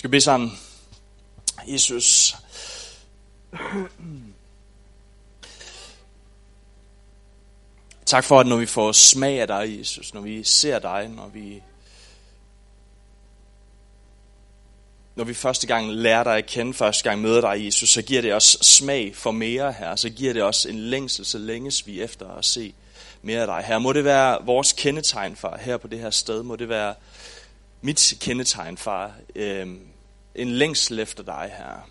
skal bede sammen. Jesus. Tak for, at når vi får smag af dig, Jesus, når vi ser dig, når vi, når vi første gang lærer dig at kende, første gang møder dig, Jesus, så giver det os smag for mere her. Så giver det os en længsel, så længes vi efter at se mere af dig. Her må det være vores kendetegn, far, her på det her sted. Må det være mit kendetegn, far. Øh, en længsel efter dig, her.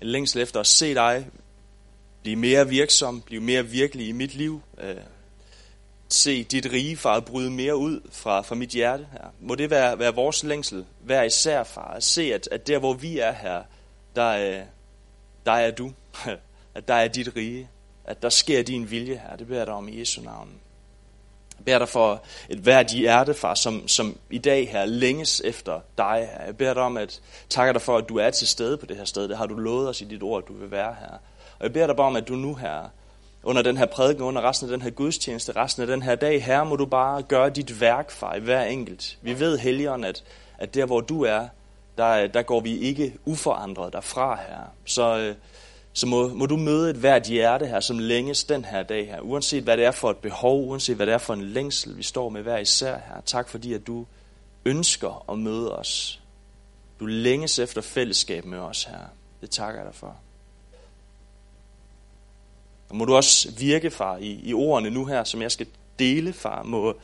En længsel efter at se dig blive mere virksom, blive mere virkelig i mit liv. Øh, se dit rige, far, bryde mere ud fra, fra mit hjerte her. Må det være, være vores længsel, hver især, far, at se, at, at der, hvor vi er her, der er, der er du. At der er dit rige. At der sker din vilje her. Det beder jeg dig om i Jesu navn. Beder dig for et hvert hjerte, far, som, som i dag her længes efter dig her. Jeg beder dig om, at takker dig for, at du er til stede på det her sted. Det har du lovet os i dit ord, at du vil være her. Og jeg beder dig bare om, at du nu her, under den her prædiken, under resten af den her gudstjeneste, resten af den her dag, her må du bare gøre dit værk, far, i hver enkelt. Vi ved, Helligånd, at, at der, hvor du er, der, der går vi ikke uforandret derfra her. Så, øh, så må, må du møde et hvert hjerte her, som længes den her dag her. Uanset hvad det er for et behov, uanset hvad det er for en længsel, vi står med hver især her. Tak fordi, at du ønsker at møde os. Du længes efter fællesskab med os her. Det takker jeg dig for. Og må du også virke, far, i, i ordene nu her, som jeg skal dele, far. Må,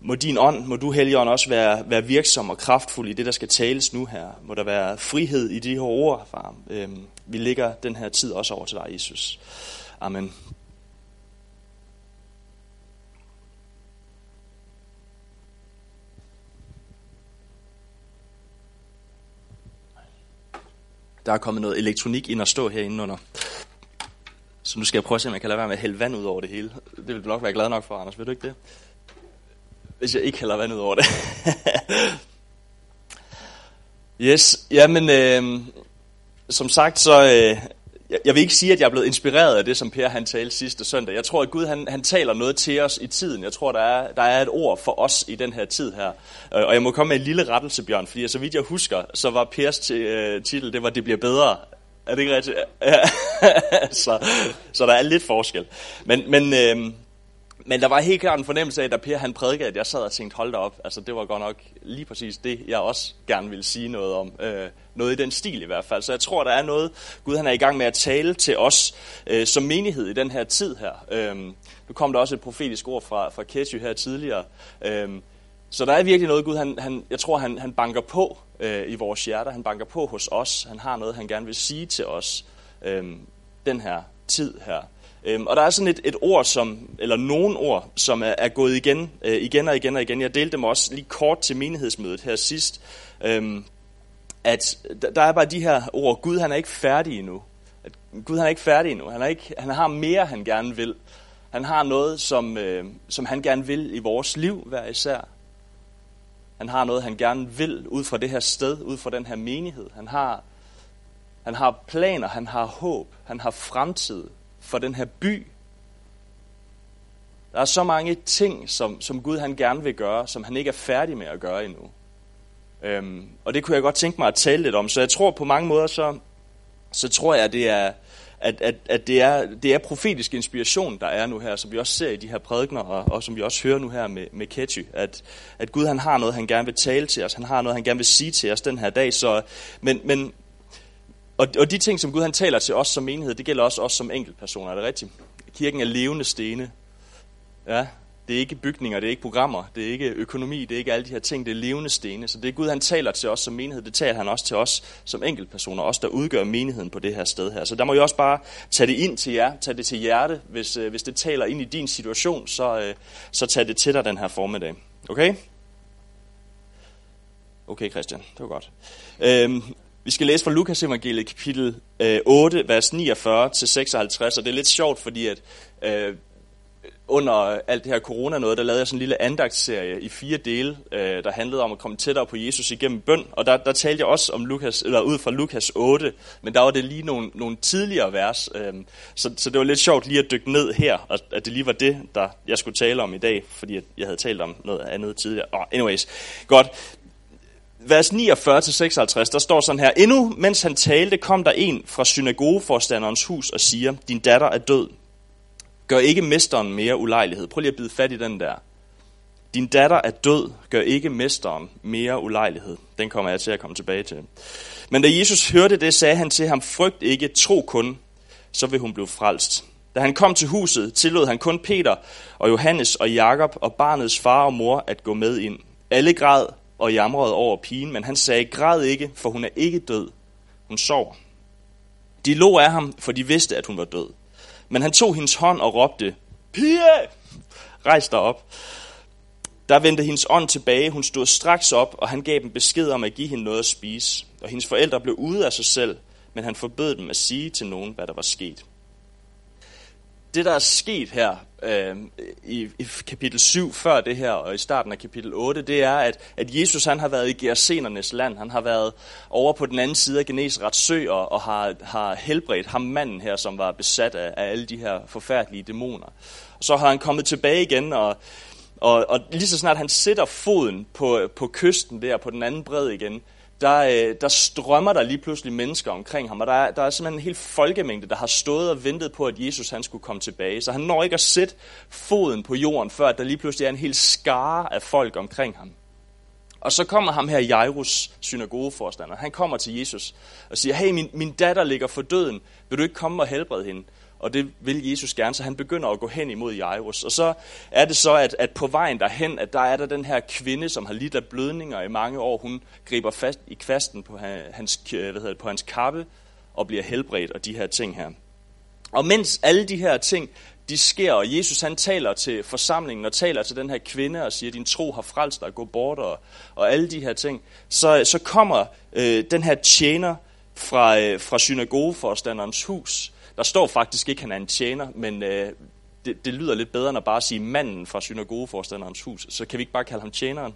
må din ånd, må du, Helligånd, også være, være virksom og kraftfuld i det, der skal tales nu her. Må der være frihed i de her ord, far. Øhm, vi lægger den her tid også over til dig, Jesus. Amen. Der er kommet noget elektronik ind og stå herinde under. Så nu skal jeg prøve at se, om jeg kan lade være med at hælde vand ud over det hele. Det vil du nok være glad nok for, Anders. Vil du ikke det? Hvis jeg ikke hælder vand ud over det. yes, jamen, øh, som sagt, så... Øh, jeg vil ikke sige, at jeg er blevet inspireret af det, som Per han talte sidste søndag. Jeg tror, at Gud han, han taler noget til os i tiden. Jeg tror, der er, der er et ord for os i den her tid her. Øh, og jeg må komme med en lille rettelse, Bjørn, fordi så vidt jeg husker, så var Pers øh, titel, det var, det bliver bedre. Er det ikke rigtigt? Ja. så, så der er lidt forskel. Men, men, øh, men der var helt klart en fornemmelse af, da Per han prædikede, at jeg sad og tænkte, hold da op, altså det var godt nok lige præcis det, jeg også gerne ville sige noget om. Øh, noget i den stil i hvert fald. Så jeg tror, der er noget, Gud han er i gang med at tale til os øh, som menighed i den her tid her. Øh, nu kom der også et profetisk ord fra, fra Ketty her tidligere. Øh, så der er virkelig noget, Gud, han, han, jeg tror, han, han banker på øh, i vores hjerter. Han banker på hos os. Han har noget, han gerne vil sige til os øh, den her tid her. Øhm, og der er sådan et, et ord, som, eller nogle ord, som er, er gået igen, øh, igen og igen og igen. Jeg delte dem også lige kort til menighedsmødet her sidst. Øhm, at der er bare de her ord, Gud han er ikke færdig endnu. At Gud han er ikke færdig endnu. Han, er ikke, han har mere, han gerne vil. Han har noget, som, øh, som han gerne vil i vores liv hver især. Han har noget, han gerne vil ud fra det her sted, ud fra den her menighed. Han har, han har planer, han har håb, han har fremtid for den her by. Der er så mange ting, som, som Gud han gerne vil gøre, som han ikke er færdig med at gøre endnu. Øhm, og det kunne jeg godt tænke mig at tale lidt om. Så jeg tror på mange måder, så, så tror jeg, det er, at, at, at det, er, det er profetisk inspiration, der er nu her, som vi også ser i de her prædikner, og, og som vi også hører nu her med, med Ketchy, at, at Gud han har noget, han gerne vil tale til os, han har noget, han gerne vil sige til os den her dag. Så, men, men, og, og de ting, som Gud han taler til os som menighed, det gælder også os som enkeltpersoner, er det rigtigt? Kirken er levende stene. Ja, det er ikke bygninger, det er ikke programmer, det er ikke økonomi, det er ikke alle de her ting, det er levende stene. Så det Gud, han taler til os som menighed, det taler han også til os som enkeltpersoner, os der udgør menigheden på det her sted her. Så der må I også bare tage det ind til jer, tage det til hjerte. Hvis, øh, hvis det taler ind i din situation, så, øh, så tag det til dig den her formiddag. Okay? Okay, Christian, det var godt. Øhm, vi skal læse fra Lukas evangeliet kapitel øh, 8, vers 49-56, og det er lidt sjovt, fordi at øh, under alt det her corona noget, der lavede jeg sådan en lille andagtsserie i fire dele, øh, der handlede om at komme tættere på Jesus igennem bøn. Og der, der talte jeg også om Lukas, eller ud fra Lukas 8, men der var det lige nogle, nogle tidligere vers. Øh, så, så det var lidt sjovt lige at dykke ned her, og at det lige var det, der jeg skulle tale om i dag, fordi jeg havde talt om noget andet tidligere. Oh, anyways, godt vers 49-56, der står sådan her. Endnu mens han talte, kom der en fra synagogeforstanderens hus og siger, din datter er død. Gør ikke mesteren mere ulejlighed. Prøv lige at bide fat i den der. Din datter er død. Gør ikke mesteren mere ulejlighed. Den kommer jeg til at komme tilbage til. Men da Jesus hørte det, sagde han til ham, frygt ikke, tro kun, så vil hun blive frelst. Da han kom til huset, tillod han kun Peter og Johannes og Jakob og barnets far og mor at gå med ind. Alle græd og jamrede over pigen, men han sagde, græd ikke, for hun er ikke død. Hun sover. De lå af ham, for de vidste, at hun var død. Men han tog hendes hånd og råbte, Pige! Rejs dig op. Der vendte hendes ånd tilbage, hun stod straks op, og han gav dem besked om at give hende noget at spise. Og hendes forældre blev ude af sig selv, men han forbød dem at sige til nogen, hvad der var sket det, der er sket her øh, i, i kapitel 7 før det her, og i starten af kapitel 8, det er, at, at Jesus han har været i Gerasenernes land. Han har været over på den anden side af Genesrets sø og, og har, har helbredt ham manden her, som var besat af, af alle de her forfærdelige dæmoner. Og så har han kommet tilbage igen, og, og, og lige så snart han sætter foden på, på kysten der, på den anden bred igen, der, øh, der strømmer der lige pludselig mennesker omkring ham, og der er, der er simpelthen en hel folkemængde, der har stået og ventet på, at Jesus han skulle komme tilbage. Så han når ikke at sætte foden på jorden, før at der lige pludselig er en hel skare af folk omkring ham. Og så kommer ham her Jairus, synagogeforstander. Han kommer til Jesus og siger, hey, min, min datter ligger for døden. Vil du ikke komme og helbrede hende? Og det vil Jesus gerne, så han begynder at gå hen imod Jairus. Og så er det så, at, at på vejen derhen, at der er der den her kvinde, som har lidt af blødninger i mange år, hun griber fast i kvasten på hans, hvad hedder det, på hans kappe og bliver helbredt og de her ting her. Og mens alle de her ting, de sker, og Jesus han taler til forsamlingen og taler til den her kvinde og siger, din tro har frelst dig, gå bort og, og alle de her ting, så, så kommer øh, den her tjener fra, øh, fra synagogeforstanderens hus, der står faktisk ikke, at han er en tjener, men øh, det, det lyder lidt bedre end at bare sige manden fra synagogeforstanderens hus. Så kan vi ikke bare kalde ham tjeneren?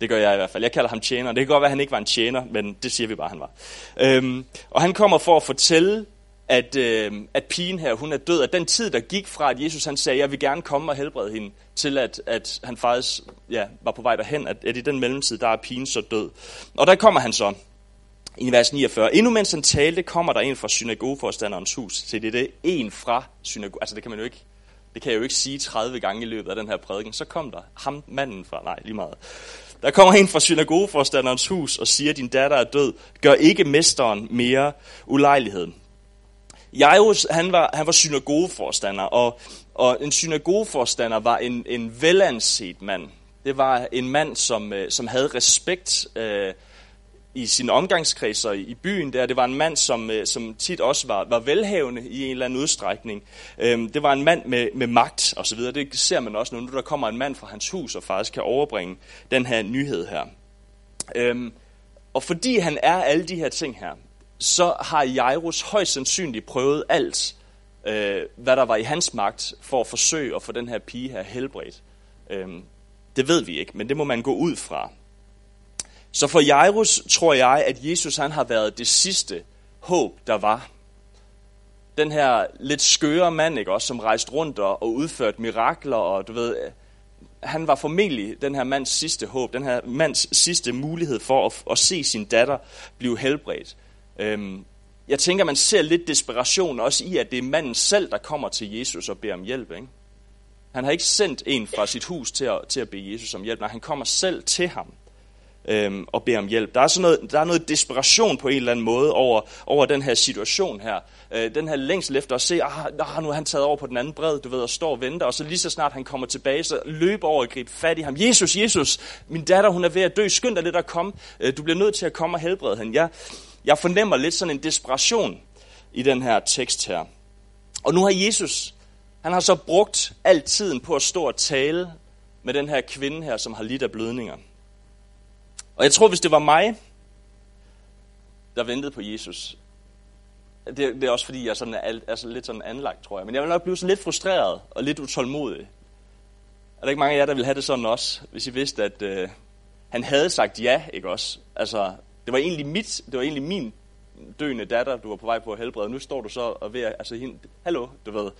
Det gør jeg i hvert fald. Jeg kalder ham tjeneren. Det kan godt være, at han ikke var en tjener, men det siger vi bare, at han var. Øhm, og han kommer for at fortælle, at, øh, at pigen her, hun er død. At den tid, der gik fra, at Jesus han sagde, jeg vil gerne komme og helbrede hende, til at, at han faktisk ja, var på vej derhen, at, at i den mellemtid, der er pigen så død. Og der kommer han så i vers 49. Endnu mens han talte, kommer der en fra synagogeforstanderens hus. til det er en fra synagoge. Altså det kan man jo ikke, det kan jeg jo ikke sige 30 gange i løbet af den her prædiken. Så kom der ham, manden fra, nej, lige meget. Der kommer en fra synagogeforstanderens hus og siger, din datter er død. Gør ikke mesteren mere ulejligheden. Jairus, han var, han var synagogeforstander, og, og en synagogeforstander var en, en velanset mand. Det var en mand, som, øh, som havde respekt øh, i sin omgangskreds og i byen der. Det var en mand, som, øh, som tit også var, var velhavende i en eller anden udstrækning. Øhm, det var en mand med, med magt og så videre. Det ser man også nu, når der kommer en mand fra hans hus og faktisk kan overbringe den her nyhed her. Øhm, og fordi han er alle de her ting her, så har Jairus højst sandsynligt prøvet alt, øh, hvad der var i hans magt, for at forsøge at få den her pige her helbredt. Øhm, det ved vi ikke, men det må man gå ud fra. Så for Jairus tror jeg, at Jesus han har været det sidste håb, der var. Den her lidt skøre mand, ikke, også, som rejste rundt og, og udførte mirakler, og du ved, han var formentlig den her mands sidste håb, den her mands sidste mulighed for at, at se sin datter blive helbredt. Øhm, jeg tænker, man ser lidt desperation også i, at det er manden selv, der kommer til Jesus og beder om hjælp. Ikke? Han har ikke sendt en fra sit hus til at, til at bede Jesus om hjælp, nej, han kommer selv til ham øhm, og beder om hjælp. Der er, sådan noget, der er noget desperation på en eller anden måde over, over den her situation her. Øh, den her længsel efter at se, ah, ah, nu er han taget over på den anden bred, du ved, og står og venter, og så lige så snart han kommer tilbage, så løber over og griber fat i ham. Jesus, Jesus, min datter, hun er ved at dø, skynd dig lidt at komme. Øh, du bliver nødt til at komme og helbrede hende. Jeg, jeg fornemmer lidt sådan en desperation i den her tekst her. Og nu har Jesus, han har så brugt al tiden på at stå og tale med den her kvinde her, som har lidt af blødninger. Og jeg tror, hvis det var mig, der ventede på Jesus, det, det er også fordi, jeg sådan, er altså lidt sådan anlagt, tror jeg. Men jeg vil nok blive sådan lidt frustreret og lidt utålmodig. Er der ikke mange af jer, der vil have det sådan også, hvis I vidste, at øh, han havde sagt ja, ikke også? Altså, det var egentlig mit, det var egentlig min døende datter, du var på vej på at helbrede. Nu står du så og ved, altså hende, hallo, du ved,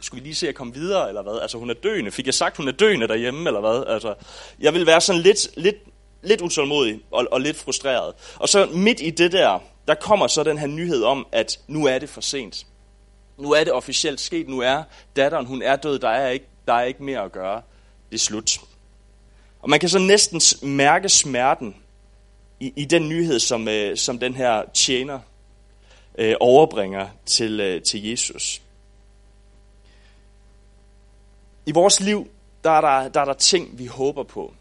skulle vi lige se at komme videre, eller hvad? Altså, hun er døende. Fik jeg sagt, hun er døende derhjemme, eller hvad? Altså, jeg vil være sådan lidt, lidt lidt utålmodig og, og lidt frustreret. Og så midt i det der, der kommer så den her nyhed om, at nu er det for sent. Nu er det officielt sket, nu er datteren, hun er død, der er ikke, der er ikke mere at gøre. Det er slut. Og man kan så næsten mærke smerten i, i den nyhed, som, øh, som den her tjener øh, overbringer til, øh, til Jesus. I vores liv, der er der, der er der ting, vi håber på.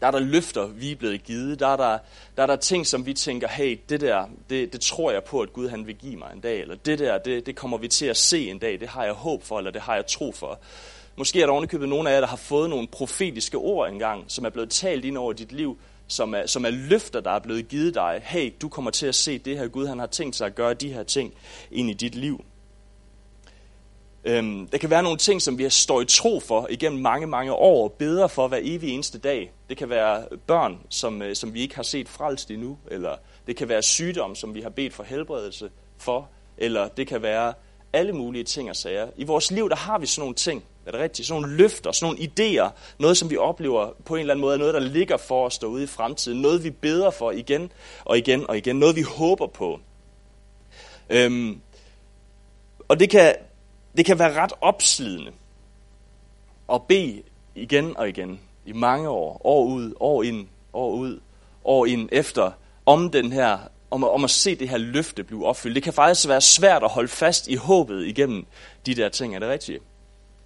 Der er der løfter, vi er blevet givet. Der er der, der, er der ting, som vi tænker, hey, det der, det, det tror jeg på, at Gud han vil give mig en dag. Eller det der, det, det kommer vi til at se en dag. Det har jeg håb for, eller det har jeg tro for. Måske er der ovenikøbet nogen af jer, der har fået nogle profetiske ord engang, som er blevet talt ind over dit liv, som er, som er løfter, der er blevet givet dig. Hey, du kommer til at se det her. Gud han har tænkt sig at gøre de her ting ind i dit liv. Øhm, der kan være nogle ting, som vi har stået i tro for igennem mange, mange år, og beder for hver evig eneste dag. Det kan være børn, som, øh, som vi ikke har set frelst endnu, eller det kan være sygdom, som vi har bedt for helbredelse for, eller det kan være alle mulige ting og sager. I vores liv, der har vi sådan nogle ting, er det rigtigt? Sådan nogle løfter, sådan nogle idéer, noget som vi oplever på en eller anden måde, noget der ligger for os derude i fremtiden, noget vi beder for igen og igen og igen, noget vi håber på. Øhm, og det kan, det kan være ret opslidende at bede igen og igen i mange år, år ud, år ind, år ud, år ind efter, om den her om, om at se det her løfte blive opfyldt. Det kan faktisk være svært at holde fast i håbet igennem de der ting. Er det rigtigt?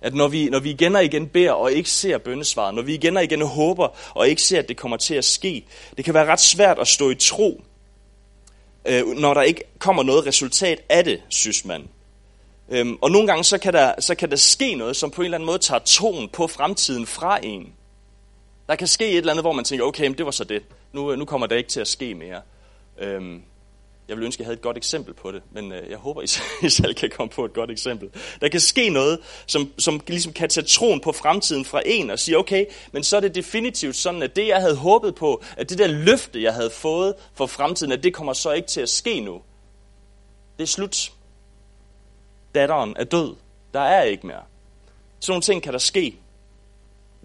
At når vi, når vi igen og igen beder og ikke ser bøndesvaret, når vi igen og igen håber og ikke ser, at det kommer til at ske, det kan være ret svært at stå i tro, øh, når der ikke kommer noget resultat af det, synes man. Øhm, og nogle gange så kan, der, så kan der ske noget, som på en eller anden måde tager troen på fremtiden fra en. Der kan ske et eller andet, hvor man tænker, okay, men det var så det. Nu, øh, nu kommer det ikke til at ske mere. Øhm, jeg vil ønske, at jeg havde et godt eksempel på det, men øh, jeg håber, I selv kan komme på et godt eksempel. Der kan ske noget, som, som ligesom kan tage troen på fremtiden fra en og sige, okay, men så er det definitivt sådan, at det, jeg havde håbet på, at det der løfte, jeg havde fået for fremtiden, at det kommer så ikke til at ske nu. Det er slut. Datteren er død. Der er ikke mere. Sådan nogle ting kan der ske.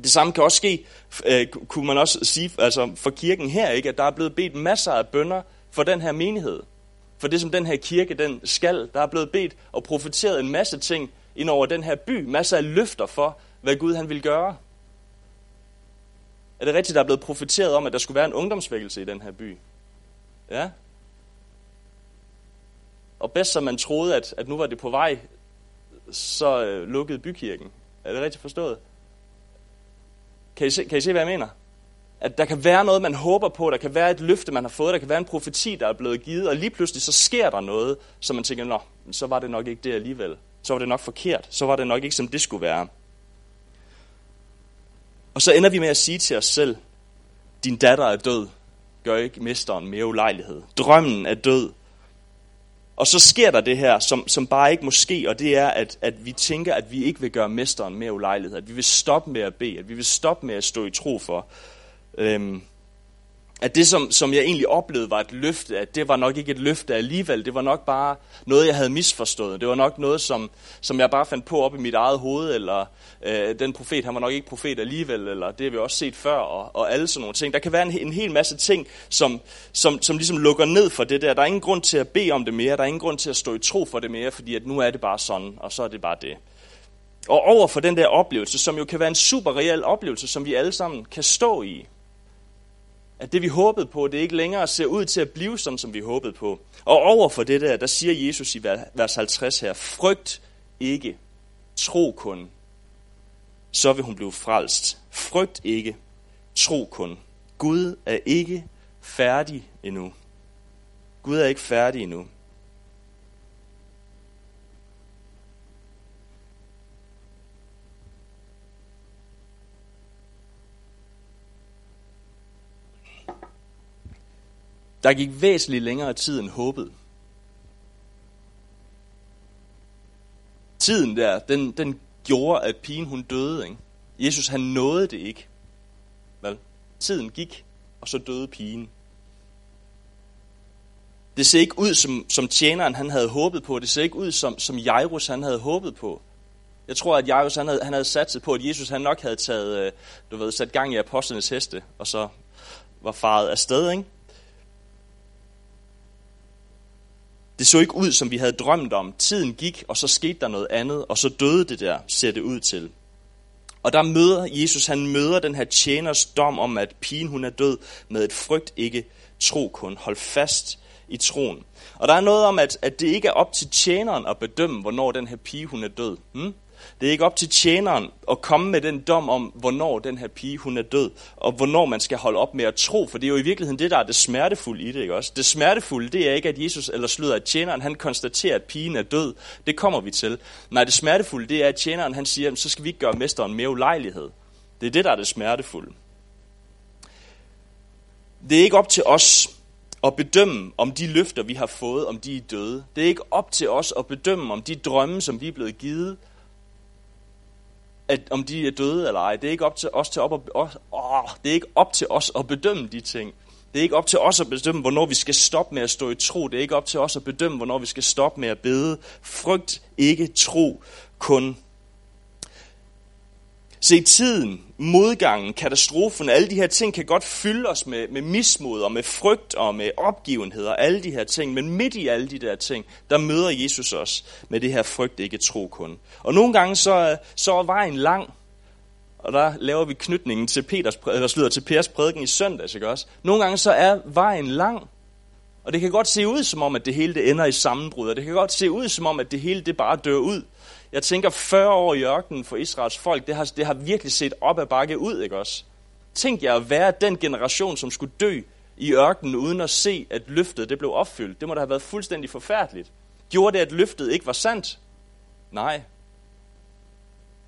Det samme kan også ske, øh, kunne man også sige, altså for kirken her, ikke, at der er blevet bedt masser af bønder for den her menighed. For det, som den her kirke den skal. Der er blevet bedt og profeteret en masse ting ind over den her by. Masser af løfter for, hvad Gud han vil gøre. Er det rigtigt, der er blevet profeteret om, at der skulle være en ungdomsvækkelse i den her by? Ja. Og bedst som man troede, at, at nu var det på vej, så øh, lukkede bykirken. Er det rigtigt forstået? Kan I, se, kan I se, hvad jeg mener? At der kan være noget, man håber på, der kan være et løfte, man har fået, der kan være en profeti, der er blevet givet, og lige pludselig så sker der noget, som man tænker, nå, så var det nok ikke det alligevel. Så var det nok forkert. Så var det nok ikke, som det skulle være. Og så ender vi med at sige til os selv, din datter er død, gør ikke mesteren mere ulejlighed. Drømmen er død. Og så sker der det her, som, som bare ikke må ske, og det er, at, at vi tænker, at vi ikke vil gøre mesteren mere ulejlighed. At vi vil stoppe med at bede, at vi vil stoppe med at stå i tro for. Øhm, at det, som, som jeg egentlig oplevede, var et løfte, at det var nok ikke et løfte alligevel. Det var nok bare noget, jeg havde misforstået. Det var nok noget, som, som jeg bare fandt på op i mit eget hoved, eller øh, den profet, han var nok ikke profet alligevel, eller det har vi også set før, og, og alle sådan nogle ting. Der kan være en, en hel masse ting, som, som, som ligesom lukker ned for det der. Der er ingen grund til at bede om det mere, der er ingen grund til at stå i tro for det mere, fordi at nu er det bare sådan, og så er det bare det. Og over for den der oplevelse, som jo kan være en super reel oplevelse, som vi alle sammen kan stå i, at det vi håbede på, det ikke længere ser ud til at blive sådan, som vi håbede på. Og over for det der, der siger Jesus i vers 50 her, frygt ikke, tro kun, så vil hun blive frelst. Frygt ikke, tro kun. Gud er ikke færdig endnu. Gud er ikke færdig endnu. Der gik væsentligt længere tid end håbet. Tiden der, den, den gjorde, at pigen hun døde. Ikke? Jesus han nåede det ikke. Vel? Tiden gik, og så døde pigen. Det ser ikke ud, som, som tjeneren han havde håbet på. Det ser ikke ud, som, som Jairus han havde håbet på. Jeg tror, at Jairus han havde, han havde sat sig på, at Jesus han nok havde taget, øh, du ved, sat gang i apostlenes heste, og så var faret afsted, ikke? Det så ikke ud, som vi havde drømt om. Tiden gik, og så skete der noget andet, og så døde det der, ser det ud til. Og der møder Jesus, han møder den her tjeners dom om, at pigen hun er død med et frygt ikke tro kun. Hold fast i troen. Og der er noget om, at, at det ikke er op til tjeneren at bedømme, hvornår den her pige hun er død. Hmm? Det er ikke op til tjeneren at komme med den dom om, hvornår den her pige hun er død, og hvornår man skal holde op med at tro, for det er jo i virkeligheden det, der er det smertefulde i det, ikke også? Det smertefulde, det er ikke, at Jesus, eller slutter, at tjeneren, han konstaterer, at pigen er død. Det kommer vi til. Nej, det smertefulde, det er, at tjeneren, han siger, så skal vi ikke gøre mesteren mere ulejlighed. Det er det, der er det smertefulde. Det er ikke op til os at bedømme, om de løfter, vi har fået, om de er døde. Det er ikke op til os at bedømme, om de drømme, som vi er blevet givet, at om de er døde eller ej. Det er ikke op til os til op at, åh, åh, det er ikke op til os at bedømme de ting. Det er ikke op til os at bedømme, hvornår vi skal stoppe med at stå i tro. Det er ikke op til os at bedømme, hvornår vi skal stoppe med at bede. Frygt ikke tro, kun Se, tiden, modgangen, katastrofen, alle de her ting kan godt fylde os med, med mismod og med frygt og med opgivenhed og alle de her ting. Men midt i alle de der ting, der møder Jesus os med det her frygt, ikke tro kun. Og nogle gange så, så er vejen lang, og der laver vi knytningen til, Peters, eller slutter til Pers prædiken i søndags, ikke også? Nogle gange så er vejen lang, og det kan godt se ud som om, at det hele det ender i sammenbrud, og det kan godt se ud som om, at det hele det bare dør ud. Jeg tænker, 40 år i ørkenen for Israels folk, det har, det har virkelig set op ad bakke ud, ikke også? Tænk jer at være den generation, som skulle dø i ørkenen, uden at se, at løftet det blev opfyldt. Det må da have været fuldstændig forfærdeligt. Gjorde det, at løftet ikke var sandt? Nej.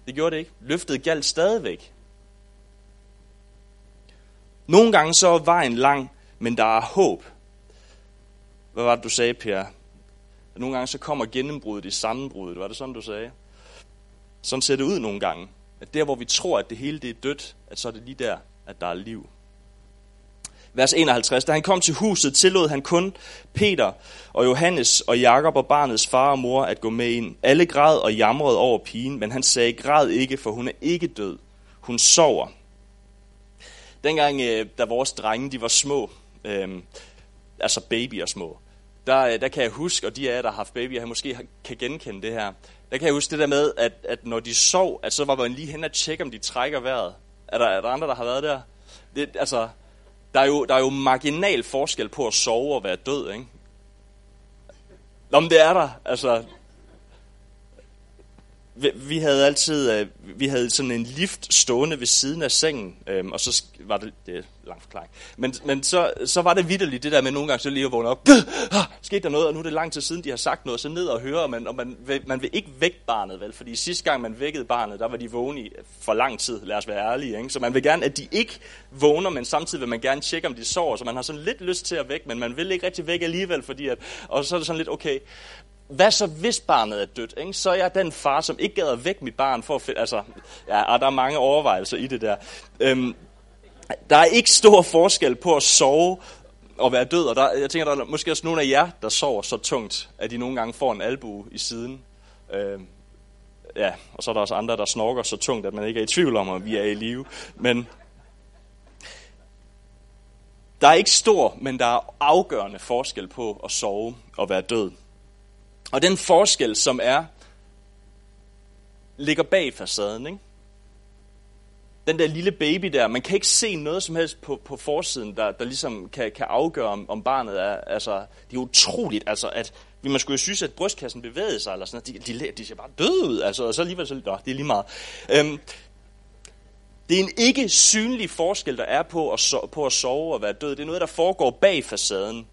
Det gjorde det ikke. Løftet galt stadigvæk. Nogle gange så er vejen lang, men der er håb. Hvad var det, du sagde, Per? At nogle gange så kommer gennembruddet i sammenbruddet. Var det sådan, du sagde? Sådan ser det ud nogle gange. At der, hvor vi tror, at det hele det er dødt, at så er det lige der, at der er liv. Vers 51. Da han kom til huset, tillod han kun Peter og Johannes og Jakob og barnets far og mor at gå med ind. Alle græd og jamrede over pigen, men han sagde, græd ikke, for hun er ikke død. Hun sover. Dengang, øh, da vores drenge de var små, øh, altså babyer små, der, øh, der kan jeg huske, og de af jer, der har haft babyer, måske kan genkende det her. Der kan jeg huske det der med, at, at når de sov, at så var man lige hen og tjekke, om de trækker vejret. Er der, er der andre, der har været der? Det, altså, der er, jo, der er jo marginal forskel på at sove og være død, ikke? Nå, men det er der. Altså, vi havde altid øh, vi havde sådan en lift stående ved siden af sengen, øhm, og så var det, det er lang forklaring, men, men så, så var det vidderligt det der med nogle gange så lige at vågne op, ah, skete der noget, og nu er det lang tid siden, de har sagt noget, så ned og høre, og man, og man, man vil ikke vække barnet, vel, fordi sidste gang man vækkede barnet, der var de vågne i øh, for lang tid, lad os være ærlige, ikke? så man vil gerne, at de ikke vågner, men samtidig vil man gerne tjekke, om de sover, så man har sådan lidt lyst til at vække, men man vil ikke rigtig vække alligevel, fordi at, og så er det sådan lidt, okay, hvad så hvis barnet er dødt? Ikke? Så er jeg den far, som ikke gad væk mit barn for at finde... Altså, ja, og der er mange overvejelser i det der. Øhm, der er ikke stor forskel på at sove og være død, og der, jeg tænker, der er måske også nogle af jer, der sover så tungt, at de nogle gange får en albu i siden. Øhm, ja, og så er der også andre, der snorker så tungt, at man ikke er i tvivl om, at vi er i live. Men der er ikke stor, men der er afgørende forskel på at sove og være død. Og den forskel, som er, ligger bag facaden, ikke? Den der lille baby der, man kan ikke se noget som helst på, på forsiden, der, der ligesom kan, kan afgøre, om, om barnet er, altså, det er utroligt, altså, at man skulle jo synes, at brystkassen bevægede sig, eller sådan noget. De, de, de ser bare døde ud, altså, og så alligevel så, nå, det er lige meget. Øhm, det er en ikke synlig forskel, der er på at, so, på at sove og være død. Det er noget, der foregår bag facaden.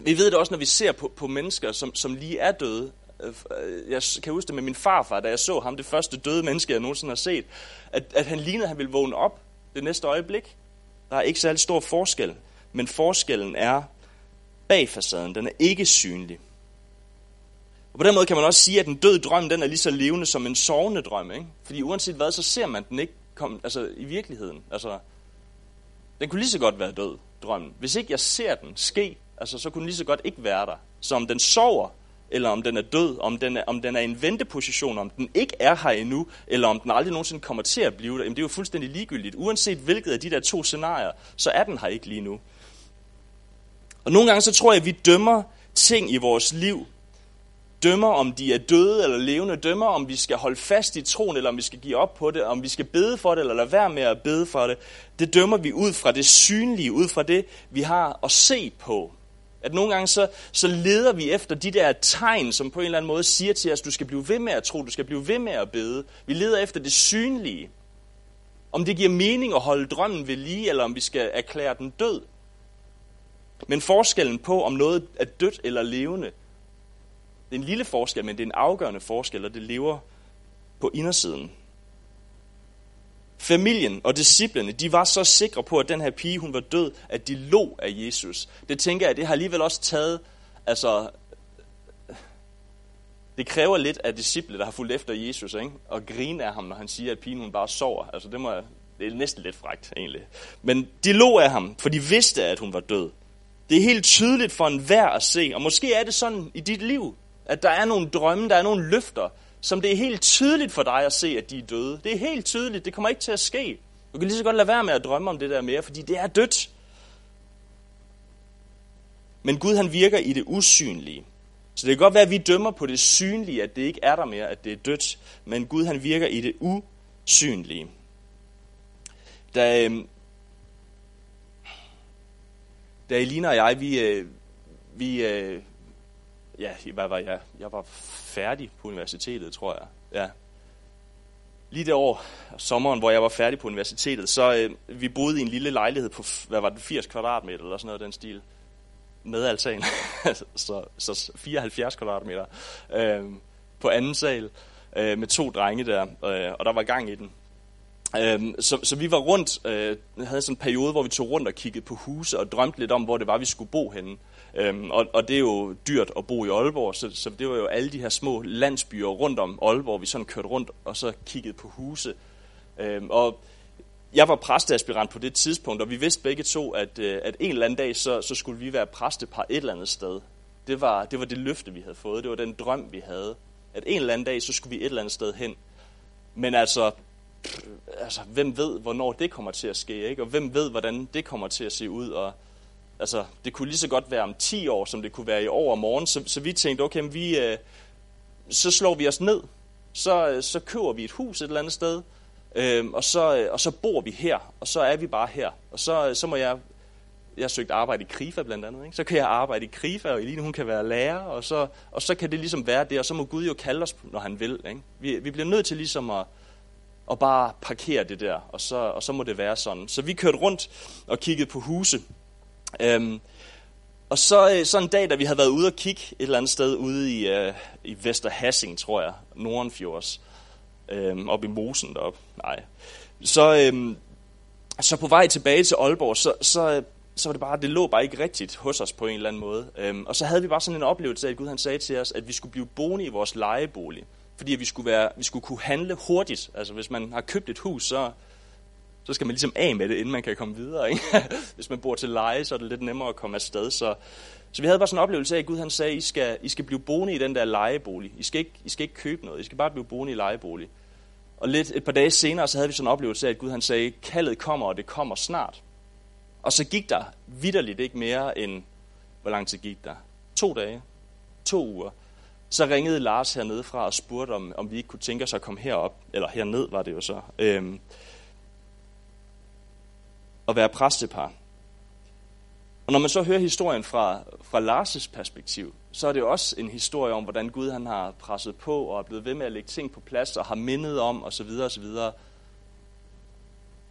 Vi ved det også, når vi ser på, på mennesker, som, som lige er døde. Øh, øh, jeg kan huske det med min farfar, da jeg så ham, det første døde menneske, jeg nogensinde har set, at, at han lignede, at han ville vågne op det næste øjeblik. Der er ikke særlig stor forskel, men forskellen er bag facaden. Den er ikke synlig. Og på den måde kan man også sige, at en død drøm, den er lige så levende som en sovende drøm. Ikke? Fordi uanset hvad, så ser man den ikke kom, altså, i virkeligheden. Altså, den kunne lige så godt være død, drømmen. Hvis ikke jeg ser den ske, Altså, så kunne den lige så godt ikke være der. Så om den sover, eller om den er død, om den er, om den er i en venteposition, om den ikke er her endnu, eller om den aldrig nogensinde kommer til at blive der, jamen det er jo fuldstændig ligegyldigt. Uanset hvilket af de der to scenarier, så er den her ikke lige nu. Og nogle gange så tror jeg, at vi dømmer ting i vores liv, dømmer om de er døde eller levende, dømmer om vi skal holde fast i troen, eller om vi skal give op på det, om vi skal bede for det, eller lade være med at bede for det. Det dømmer vi ud fra det synlige, ud fra det, vi har at se på. At nogle gange så, så leder vi efter de der tegn, som på en eller anden måde siger til os, du skal blive ved med at tro, du skal blive ved med at bede. Vi leder efter det synlige. Om det giver mening at holde drømmen ved lige, eller om vi skal erklære den død. Men forskellen på, om noget er dødt eller levende, det er en lille forskel, men det er en afgørende forskel, og det lever på indersiden. Familien og disciplene, de var så sikre på, at den her pige, hun var død, at de lå af Jesus. Det tænker jeg, det har alligevel også taget, altså, det kræver lidt af disciple, der har fulgt efter Jesus, ikke? og grine af ham, når han siger, at pigen hun bare sover. Altså, det, må, det er næsten lidt frægt, egentlig. Men de lå af ham, for de vidste, at hun var død. Det er helt tydeligt for enhver at se, og måske er det sådan i dit liv, at der er nogle drømme, der er nogle løfter, som det er helt tydeligt for dig at se, at de er døde. Det er helt tydeligt, det kommer ikke til at ske. Du kan lige så godt lade være med at drømme om det der mere, fordi det er dødt. Men Gud han virker i det usynlige. Så det kan godt være, at vi dømmer på det synlige, at det ikke er der mere, at det er dødt. Men Gud han virker i det usynlige. Da, øhm, da Elina og jeg, vi, øh, vi øh, ja, hvad var jeg? Jeg var færdig på universitetet, tror jeg. Ja. Lige det år, sommeren, hvor jeg var færdig på universitetet, så øh, vi boede i en lille lejlighed på, hvad var det, 80 kvadratmeter eller sådan noget den stil. Med altan. så, så 74 kvadratmeter. Øh, på anden sal øh, med to drenge der, øh, og der var gang i den. Øhm, så, så vi var rundt, øh, havde sådan en periode, hvor vi tog rundt og kiggede på huse og drømte lidt om, hvor det var, vi skulle bo henne. Øhm, og, og det er jo dyrt at bo i Aalborg, så, så det var jo alle de her små landsbyer rundt om Aalborg, vi sådan kørte rundt og så kiggede på huse. Øhm, og jeg var præsteaspirant på det tidspunkt, og vi vidste begge to, at, øh, at en eller anden dag, så, så skulle vi være præstepar et eller andet sted. Det var, det var det løfte, vi havde fået. Det var den drøm, vi havde. At en eller anden dag, så skulle vi et eller andet sted hen. Men altså, Øh, altså hvem ved, hvornår det kommer til at ske, ikke? Og hvem ved, hvordan det kommer til at se ud, og altså, det kunne lige så godt være om 10 år, som det kunne være i år og morgen. Så, så vi tænkte, okay, vi, øh, så slår vi os ned. Så, øh, så køber vi et hus et eller andet sted, øh, og, så, øh, og så bor vi her, og så er vi bare her. Og så, så må jeg, jeg har søgt arbejde i KRIFA blandt andet, ikke? så kan jeg arbejde i KRIFA, og Eline hun kan være lærer, og så, og så kan det ligesom være det, og så må Gud jo kalde os, når han vil. Ikke? Vi, vi bliver nødt til ligesom at, og bare parkere det der, og så, og så må det være sådan. Så vi kørte rundt og kiggede på huse, Øhm, og så, øh, så en dag, da vi havde været ude og kigge et eller andet sted ude i, øh, i Vesterhassing, tror jeg, Nordenfjords, øhm, op i Mosen derop. Nej. Så, øhm, så på vej tilbage til Aalborg, så, så, øh, så var det bare, det lå bare ikke rigtigt hos os på en eller anden måde. Øhm, og så havde vi bare sådan en oplevelse af, at Gud han sagde til os, at vi skulle blive boende i vores lejebolig. Fordi vi skulle, være, vi skulle kunne handle hurtigt. Altså hvis man har købt et hus, så, så skal man ligesom af med det, inden man kan komme videre. Ikke? Hvis man bor til leje, så er det lidt nemmere at komme afsted. Så, så vi havde bare sådan en oplevelse af, at Gud han sagde, I skal, I skal blive boende i den der lejebolig. I skal, ikke, I skal ikke købe noget, I skal bare blive boende i lejebolig. Og lidt et par dage senere, så havde vi sådan en oplevelse af, at Gud han sagde, kaldet kommer, og det kommer snart. Og så gik der vidderligt ikke mere end, hvor lang tid gik der? To dage, to uger. Så ringede Lars hernede fra og spurgte, om, om vi ikke kunne tænke os at komme herop, eller herned var det jo så. Øhm, at være præstepar. Og når man så hører historien fra, fra Lars' perspektiv, så er det jo også en historie om, hvordan Gud han har presset på og er blevet ved med at lægge ting på plads og har mindet om osv. osv.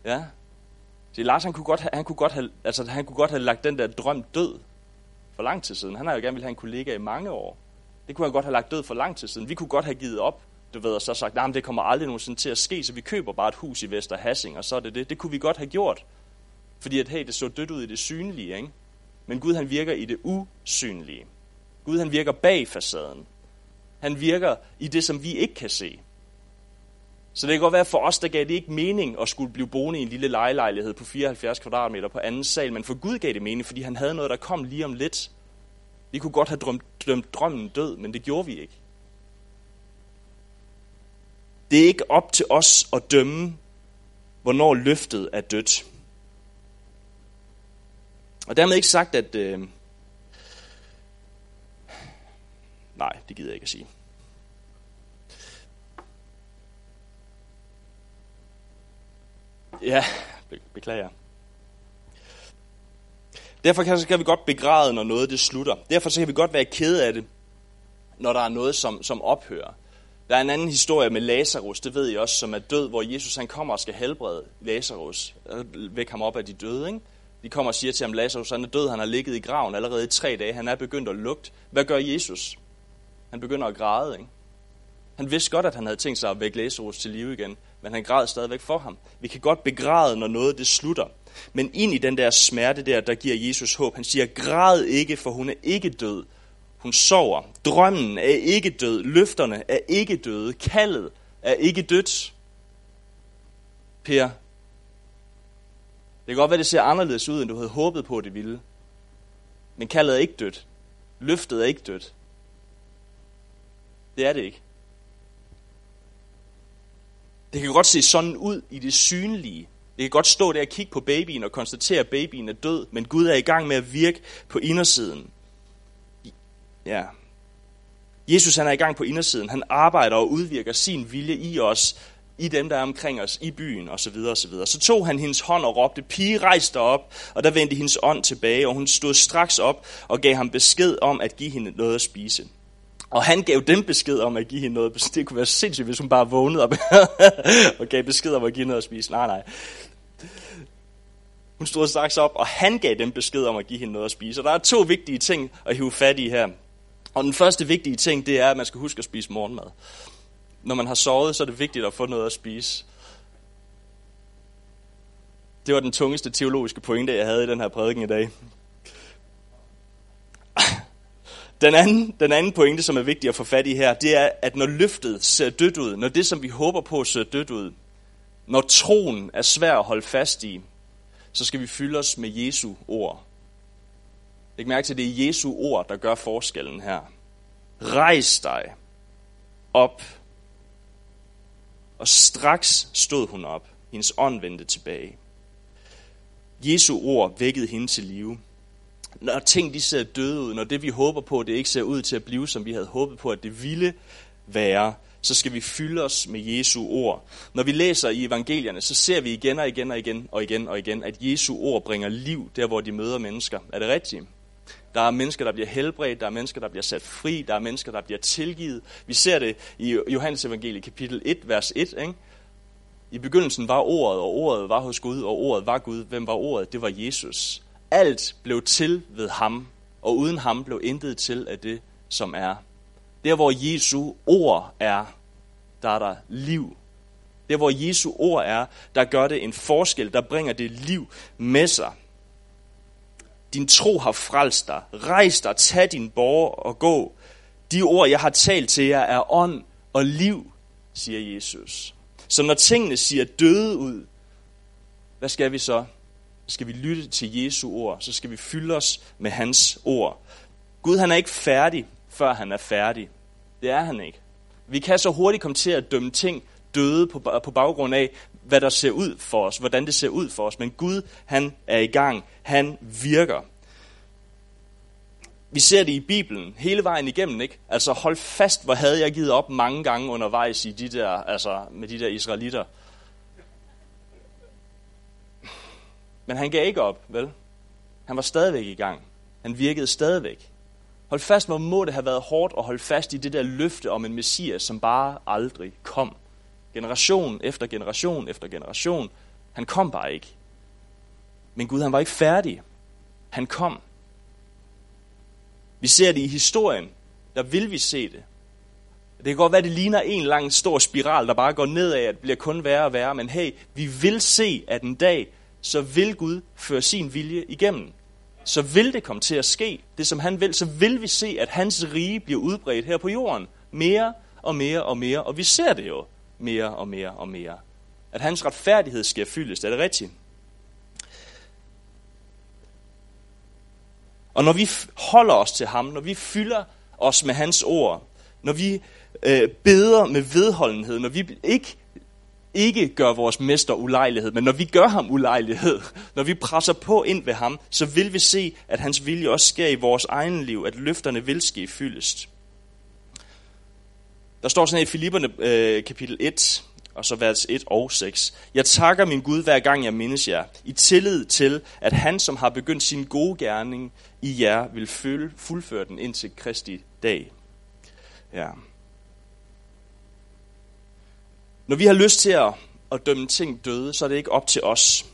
Ja. Så Lars han kunne, godt have, han, kunne godt have, altså, han kunne godt have lagt den der drøm død for lang tid siden. Han har jo gerne vil have en kollega i mange år. Det kunne han godt have lagt død for lang tid siden. Vi kunne godt have givet op, du ved, og så sagt, nej, det kommer aldrig nogensinde til at ske, så vi køber bare et hus i Vester Hassing, og så er det det. Det kunne vi godt have gjort. Fordi at, hey, det så dødt ud i det synlige, ikke? Men Gud han virker i det usynlige. Gud han virker bag facaden. Han virker i det, som vi ikke kan se. Så det kan godt være, for os, der gav det ikke mening at skulle blive boende i en lille lejelejlighed på 74 kvadratmeter på anden sal, men for Gud gav det mening, fordi han havde noget, der kom lige om lidt. Vi kunne godt have drømt, drømt drømmen død, men det gjorde vi ikke. Det er ikke op til os at dømme, hvornår løftet er dødt. Og dermed ikke sagt, at... Øh, nej, det gider jeg ikke at sige. Ja, beklager. Derfor kan vi godt begræde, når noget det slutter. Derfor så kan vi godt være ked af det, når der er noget, som, som ophører. Der er en anden historie med Lazarus, det ved I også, som er død, hvor Jesus han kommer og skal helbrede Lazarus. Øh, væk ham op af de døde, ikke? De kommer og siger til ham, Lazarus han er død, han har ligget i graven allerede i tre dage, han er begyndt at lugte. Hvad gør Jesus? Han begynder at græde, ikke? Han vidste godt, at han havde tænkt sig at vække Lazarus til live igen, men han græd stadigvæk for ham. Vi kan godt begræde, når noget det slutter. Men ind i den der smerte der, der giver Jesus håb. Han siger, græd ikke, for hun er ikke død. Hun sover. Drømmen er ikke død. Løfterne er ikke døde. Kaldet er ikke dødt. Per, det kan godt være, det ser anderledes ud, end du havde håbet på, det ville. Men kaldet er ikke dødt. Løftet er ikke dødt. Det er det ikke. Det kan godt se sådan ud i det synlige. Det kan godt stå der og kigge på babyen og konstatere, at babyen er død, men Gud er i gang med at virke på indersiden. Ja. Jesus han er i gang på indersiden. Han arbejder og udvirker sin vilje i os, i dem, der er omkring os, i byen osv. osv. Så tog han hendes hånd og råbte, pige rejs dig op, og der vendte hendes ånd tilbage, og hun stod straks op og gav ham besked om at give hende noget at spise. Og han gav dem besked om at give hende noget. Det kunne være sindssygt, hvis hun bare vågnede op og gav besked om at give noget at spise. Nej, nej. Hun stod straks op, og han gav dem besked om at give hende noget at spise. Og der er to vigtige ting at hive fat i her. Og den første vigtige ting, det er, at man skal huske at spise morgenmad. Når man har sovet, så er det vigtigt at få noget at spise. Det var den tungeste teologiske pointe, jeg havde i den her prædiken i dag. Den anden, den anden pointe, som er vigtig at få fat i her, det er, at når løftet ser dødt ud, når det, som vi håber på, ser dødt ud, når troen er svær at holde fast i, så skal vi fylde os med Jesu ord. Læg mærke til, at det er Jesu ord, der gør forskellen her. Rejs dig op. Og straks stod hun op. Hendes ånd vendte tilbage. Jesu ord vækkede hende til live når ting de ser døde ud, når det vi håber på, det ikke ser ud til at blive, som vi havde håbet på, at det ville være, så skal vi fylde os med Jesu ord. Når vi læser i evangelierne, så ser vi igen og igen og igen og igen og igen, at Jesu ord bringer liv der, hvor de møder mennesker. Er det rigtigt? Der er mennesker, der bliver helbredt, der er mennesker, der bliver sat fri, der er mennesker, der bliver tilgivet. Vi ser det i Johannes evangelie kapitel 1, vers 1. Ikke? I begyndelsen var ordet, og ordet var hos Gud, og ordet var Gud. Hvem var ordet? Det var Jesus. Alt blev til ved ham, og uden ham blev intet til af det, som er. Der, hvor Jesu ord er, der er der liv. Der, hvor Jesu ord er, der gør det en forskel, der bringer det liv med sig. Din tro har frelst dig. Rejs dig, tag din borger og gå. De ord, jeg har talt til jer, er ånd og liv, siger Jesus. Så når tingene siger døde ud, hvad skal vi så? skal vi lytte til Jesu ord, så skal vi fylde os med hans ord. Gud han er ikke færdig, før han er færdig. Det er han ikke. Vi kan så hurtigt komme til at dømme ting døde på, på baggrund af, hvad der ser ud for os, hvordan det ser ud for os. Men Gud, han er i gang. Han virker. Vi ser det i Bibelen hele vejen igennem, ikke? Altså hold fast, hvor havde jeg givet op mange gange undervejs i de der, altså med de der israelitter. Men han gav ikke op, vel? Han var stadigvæk i gang. Han virkede stadigvæk. Hold fast, hvor må det have været hårdt at holde fast i det der løfte om en messias, som bare aldrig kom. Generation efter generation efter generation. Han kom bare ikke. Men Gud, han var ikke færdig. Han kom. Vi ser det i historien. Der vil vi se det. Det kan godt være, det ligner en lang stor spiral, der bare går nedad, at det bliver kun værre og værre. Men hey, vi vil se, at en dag, så vil Gud føre sin vilje igennem. Så vil det komme til at ske, det som han vil, så vil vi se, at hans rige bliver udbredt her på jorden. Mere og mere og mere, og vi ser det jo mere og mere og mere. At hans retfærdighed sker fyldest, er det rigtigt? Og når vi holder os til ham, når vi fylder os med hans ord, når vi øh, beder med vedholdenhed, når vi ikke, ikke gør vores mester ulejlighed, men når vi gør ham ulejlighed, når vi presser på ind ved ham, så vil vi se, at hans vilje også sker i vores egen liv, at løfterne vil ske fyldest. Der står sådan her i Filipperne øh, kapitel 1, og så vers 1 og 6. Jeg takker min Gud, hver gang jeg mindes jer, i tillid til, at han, som har begyndt sin gode gerning i jer, vil følge, fuldføre den indtil Kristi dag. Ja. Når vi har lyst til at, at dømme ting døde, så er det ikke op til os.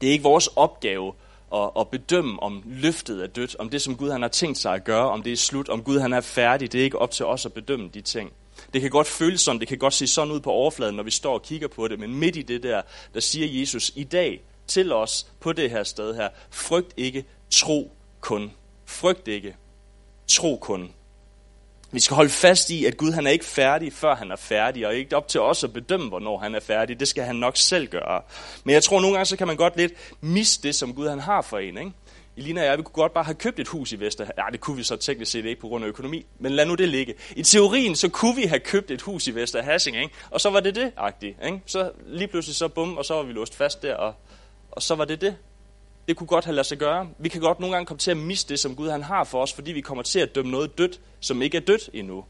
Det er ikke vores opgave at, at bedømme, om løftet er dødt, om det, som Gud han har tænkt sig at gøre, om det er slut, om Gud han er færdig. Det er ikke op til os at bedømme de ting. Det kan godt føles sådan, det kan godt se sådan ud på overfladen, når vi står og kigger på det, men midt i det der, der siger Jesus i dag til os på det her sted her, frygt ikke, tro kun. Frygt ikke, tro kun. Vi skal holde fast i, at Gud han er ikke færdig, før han er færdig, og ikke op til os at bedømme, hvornår han er færdig. Det skal han nok selv gøre. Men jeg tror, nogle gange så kan man godt lidt miste det, som Gud han har for en. Ikke? Elina og jeg, vi kunne godt bare have købt et hus i Vester. Ja, det kunne vi så teknisk set ikke på grund af økonomi, men lad nu det ligge. I teorien, så kunne vi have købt et hus i Vester Hassing, ikke? og så var det det, agtigt. Ikke? Så lige pludselig så bum, og så var vi låst fast der, og, og så var det det. Det kunne godt have ladet sig gøre. Vi kan godt nogle gange komme til at miste det, som Gud han har for os, fordi vi kommer til at dømme noget dødt, som ikke er dødt endnu.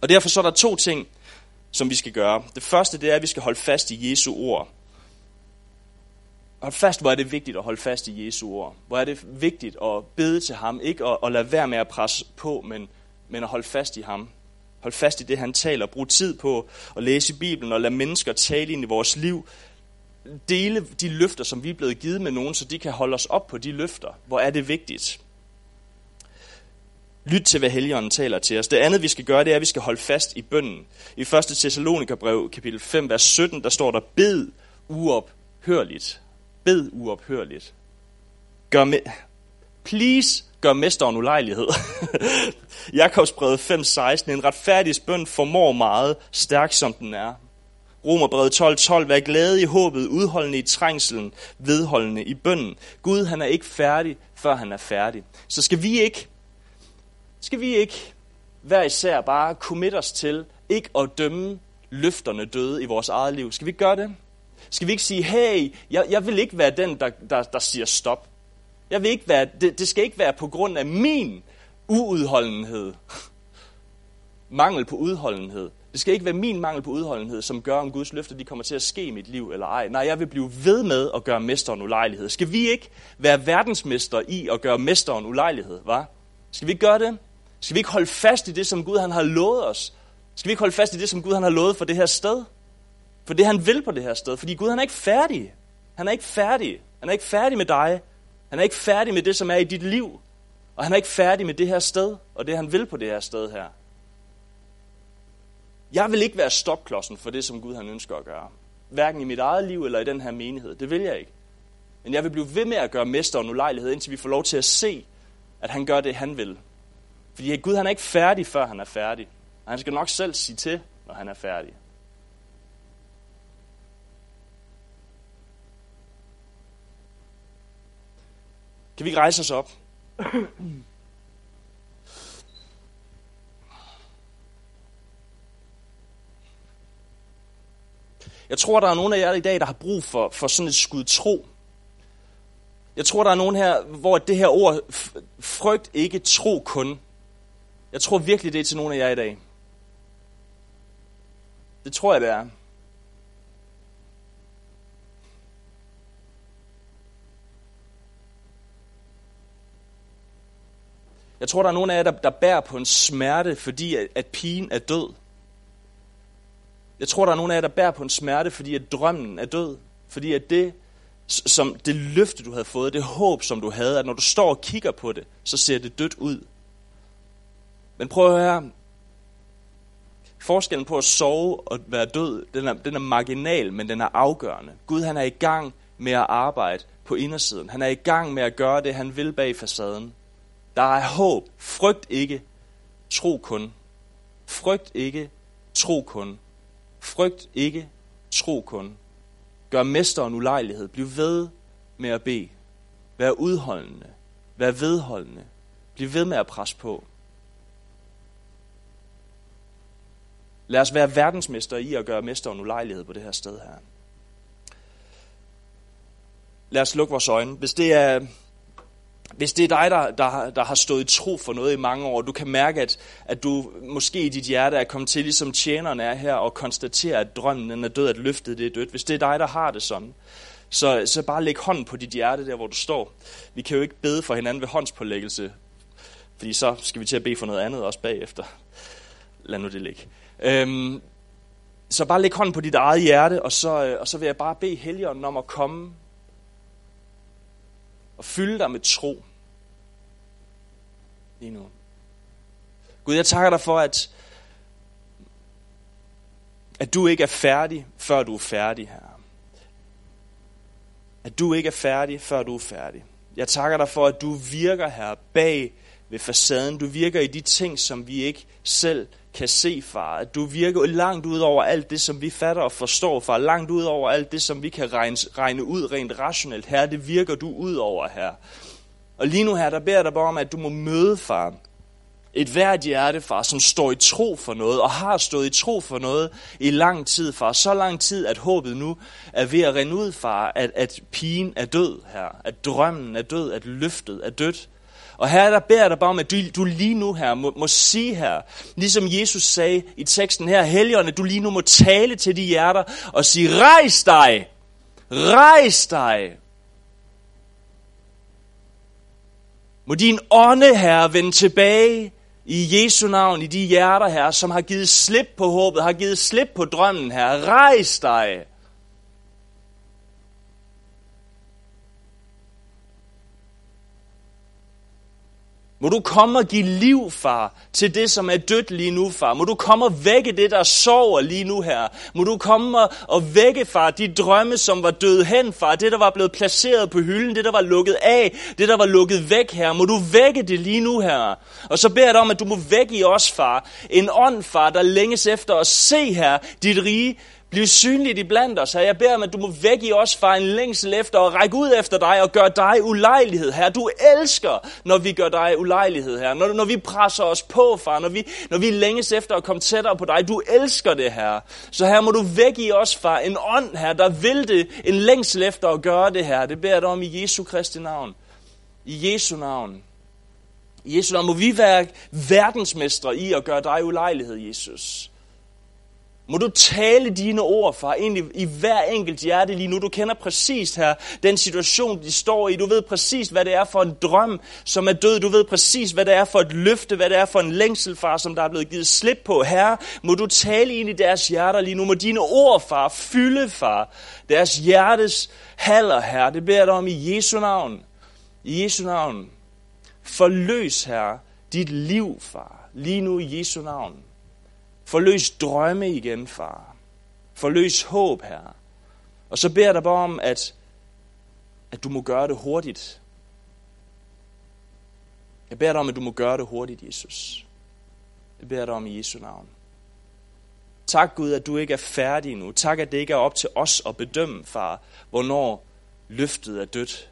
Og derfor så er der to ting, som vi skal gøre. Det første, det er, at vi skal holde fast i Jesu ord. Hold fast, hvor er det vigtigt at holde fast i Jesu ord. Hvor er det vigtigt at bede til ham. Ikke at, at lade være med at presse på, men, men at holde fast i ham. Hold fast i det, han taler. Brug tid på at læse i Bibelen og lade mennesker tale ind i vores liv. Dele de løfter, som vi er blevet givet med nogen, så de kan holde os op på de løfter. Hvor er det vigtigt? Lyt til, hvad Helligånden taler til os. Det andet, vi skal gøre, det er, at vi skal holde fast i bønden. I 1. Thessalonikerbrev, kapitel 5, vers 17, der står der, bed uophørligt. Bed uophørligt. Gør med, please, gør mesteren ulejlighed. Jakobsbrevet 5.16, en retfærdig bøn formår meget, stærk som den er. Romerbrevet 12, 12, vær glade i håbet, udholdende i trængselen, vedholdende i bønden. Gud, han er ikke færdig, før han er færdig. Så skal vi ikke, skal vi ikke hver især bare commit os til ikke at dømme løfterne døde i vores eget liv? Skal vi gøre det? Skal vi ikke sige, hey, jeg, jeg vil ikke være den, der, der, der siger stop. Jeg vil ikke være, det, det skal ikke være på grund af min uudholdenhed. Mangel på udholdenhed. Det skal ikke være min mangel på udholdenhed, som gør, om Guds løfter de kommer til at ske i mit liv eller ej. Nej, jeg vil blive ved med at gøre mesteren ulejlighed. Skal vi ikke være verdensmester i at gøre mesteren ulejlighed, hva? Skal vi ikke gøre det? Skal vi ikke holde fast i det, som Gud han har lovet os? Skal vi ikke holde fast i det, som Gud han har lovet for det her sted? For det han vil på det her sted. Fordi Gud han er ikke færdig. Han er ikke færdig. Han er ikke færdig med dig. Han er ikke færdig med det, som er i dit liv. Og han er ikke færdig med det her sted, og det han vil på det her sted her. Jeg vil ikke være stopklodsen for det, som Gud han ønsker at gøre. Hverken i mit eget liv eller i den her menighed. Det vil jeg ikke. Men jeg vil blive ved med at gøre mesteren ulejlighed, indtil vi får lov til at se, at han gør det, han vil. Fordi Gud han er ikke færdig, før han er færdig. Og han skal nok selv sige til, når han er færdig. Kan vi ikke rejse os op? Jeg tror, der er nogen af jer i dag, der har brug for, for sådan et skud tro. Jeg tror, der er nogen her, hvor det her ord, frygt ikke, tro kun. Jeg tror virkelig, det er til nogen af jer i dag. Det tror jeg, det er. Jeg tror, der er nogen af jer, der, der bærer på en smerte, fordi at, at pigen er død. Jeg tror, der er nogen af jer, der bærer på en smerte, fordi at drømmen er død. Fordi at det, som det løfte, du havde fået, det håb, som du havde, at når du står og kigger på det, så ser det dødt ud. Men prøv at høre. Forskellen på at sove og være død, den er, den er marginal, men den er afgørende. Gud han er i gang med at arbejde på indersiden. Han er i gang med at gøre det, han vil bag facaden. Der er håb. Frygt ikke. Tro kun. Frygt ikke. Tro kun. Frygt ikke. Tro kun. Gør mesteren ulejlighed. Bliv ved med at bede. Vær udholdende. Vær vedholdende. Bliv ved med at presse på. Lad os være verdensmester i at gøre mesteren ulejlighed på det her sted her. Lad os lukke vores øjne. Hvis det er, hvis det er dig, der, der, der har stået i tro for noget i mange år, du kan mærke, at, at du måske i dit hjerte er kommet til, ligesom tjeneren er her, og konstaterer, at drømmen den er død, at løftet det er dødt. Hvis det er dig, der har det sådan, så, så bare læg hånden på dit hjerte der, hvor du står. Vi kan jo ikke bede for hinanden ved håndspålæggelse, fordi så skal vi til at bede for noget andet også bagefter. Lad nu det ligge. Øhm, så bare læg hånden på dit eget hjerte, og så, øh, og så vil jeg bare bede Helligånden om at komme og fylde dig med tro lige nu. Gud, jeg takker dig for, at, at du ikke er færdig, før du er færdig her. At du ikke er færdig, før du er færdig. Jeg takker dig for, at du virker her bag ved facaden. Du virker i de ting, som vi ikke selv kan se, far. At du virker langt ud over alt det, som vi fatter og forstår, far. Langt ud over alt det, som vi kan regne, regne ud rent rationelt. Her, det virker du ud over her. Og lige nu her, der beder jeg dig bare om, at du må møde, far, et hvert hjerte, far, som står i tro for noget, og har stået i tro for noget i lang tid, far. Så lang tid, at håbet nu er ved at rende ud, far, at, at pigen er død her, at drømmen er død, at løftet er dødt. Og her der beder jeg dig bare om, at du, du lige nu her må, må sige her, ligesom Jesus sagde i teksten her, Helligånd, du lige nu må tale til de hjerter og sige, rejs dig, rejs dig. Må din ånde her vende tilbage i Jesu navn, i de hjerter her, som har givet slip på håbet, har givet slip på drømmen her. Rejs dig. Må du komme og give liv, far, til det, som er dødt lige nu, far. Må du komme og vække det, der sover lige nu her. Må du komme og vække, far, de drømme, som var døde hen, far. Det, der var blevet placeret på hylden, det, der var lukket af, det, der var lukket væk her. Må du vække det lige nu her. Og så beder jeg dig om, at du må vække i os, far. En ånd, far, der længes efter at se her, dit rige Bliv synligt iblandt os, her. Jeg beder om, at du må vække i os, far, en længsel efter og række ud efter dig og gøre dig ulejlighed, her. Du elsker, når vi gør dig ulejlighed, her. Når, når vi presser os på, far, når vi, når vi længes efter at komme tættere på dig. Du elsker det, her. Så her må du vække i os, far, en ånd, her, der vil det, en længsel efter at gøre det her. Det beder jeg dig om i Jesu Kristi navn. I Jesu navn. I Jesu navn må vi være verdensmestre i at gøre dig ulejlighed, Jesus. Må du tale dine ord, far, ind i, hver enkelt hjerte lige nu. Du kender præcis her den situation, de står i. Du ved præcis, hvad det er for en drøm, som er død. Du ved præcis, hvad det er for et løfte, hvad det er for en længsel, far, som der er blevet givet slip på. Herre, må du tale ind i deres hjerter lige nu. Må dine ord, far, fylde, far, deres hjertes haller, herre. Det beder jeg dig om i Jesu navn. I Jesu navn. Forløs, herre, dit liv, far, lige nu i Jesu navn. Forløs drømme igen, far. Forløs håb, her. Og så beder jeg dig bare om, at, at du må gøre det hurtigt. Jeg beder dig om, at du må gøre det hurtigt, Jesus. Jeg beder dig om i Jesu navn. Tak Gud, at du ikke er færdig nu. Tak, at det ikke er op til os at bedømme, far, hvornår løftet er dødt.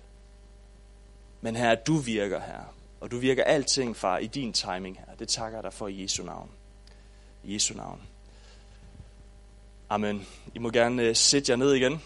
Men her, du virker her. Og du virker alting, far, i din timing her. Det takker jeg dig for i Jesu navn. I Jesu navn. Amen. I må gerne øh, sætte jer ned igen.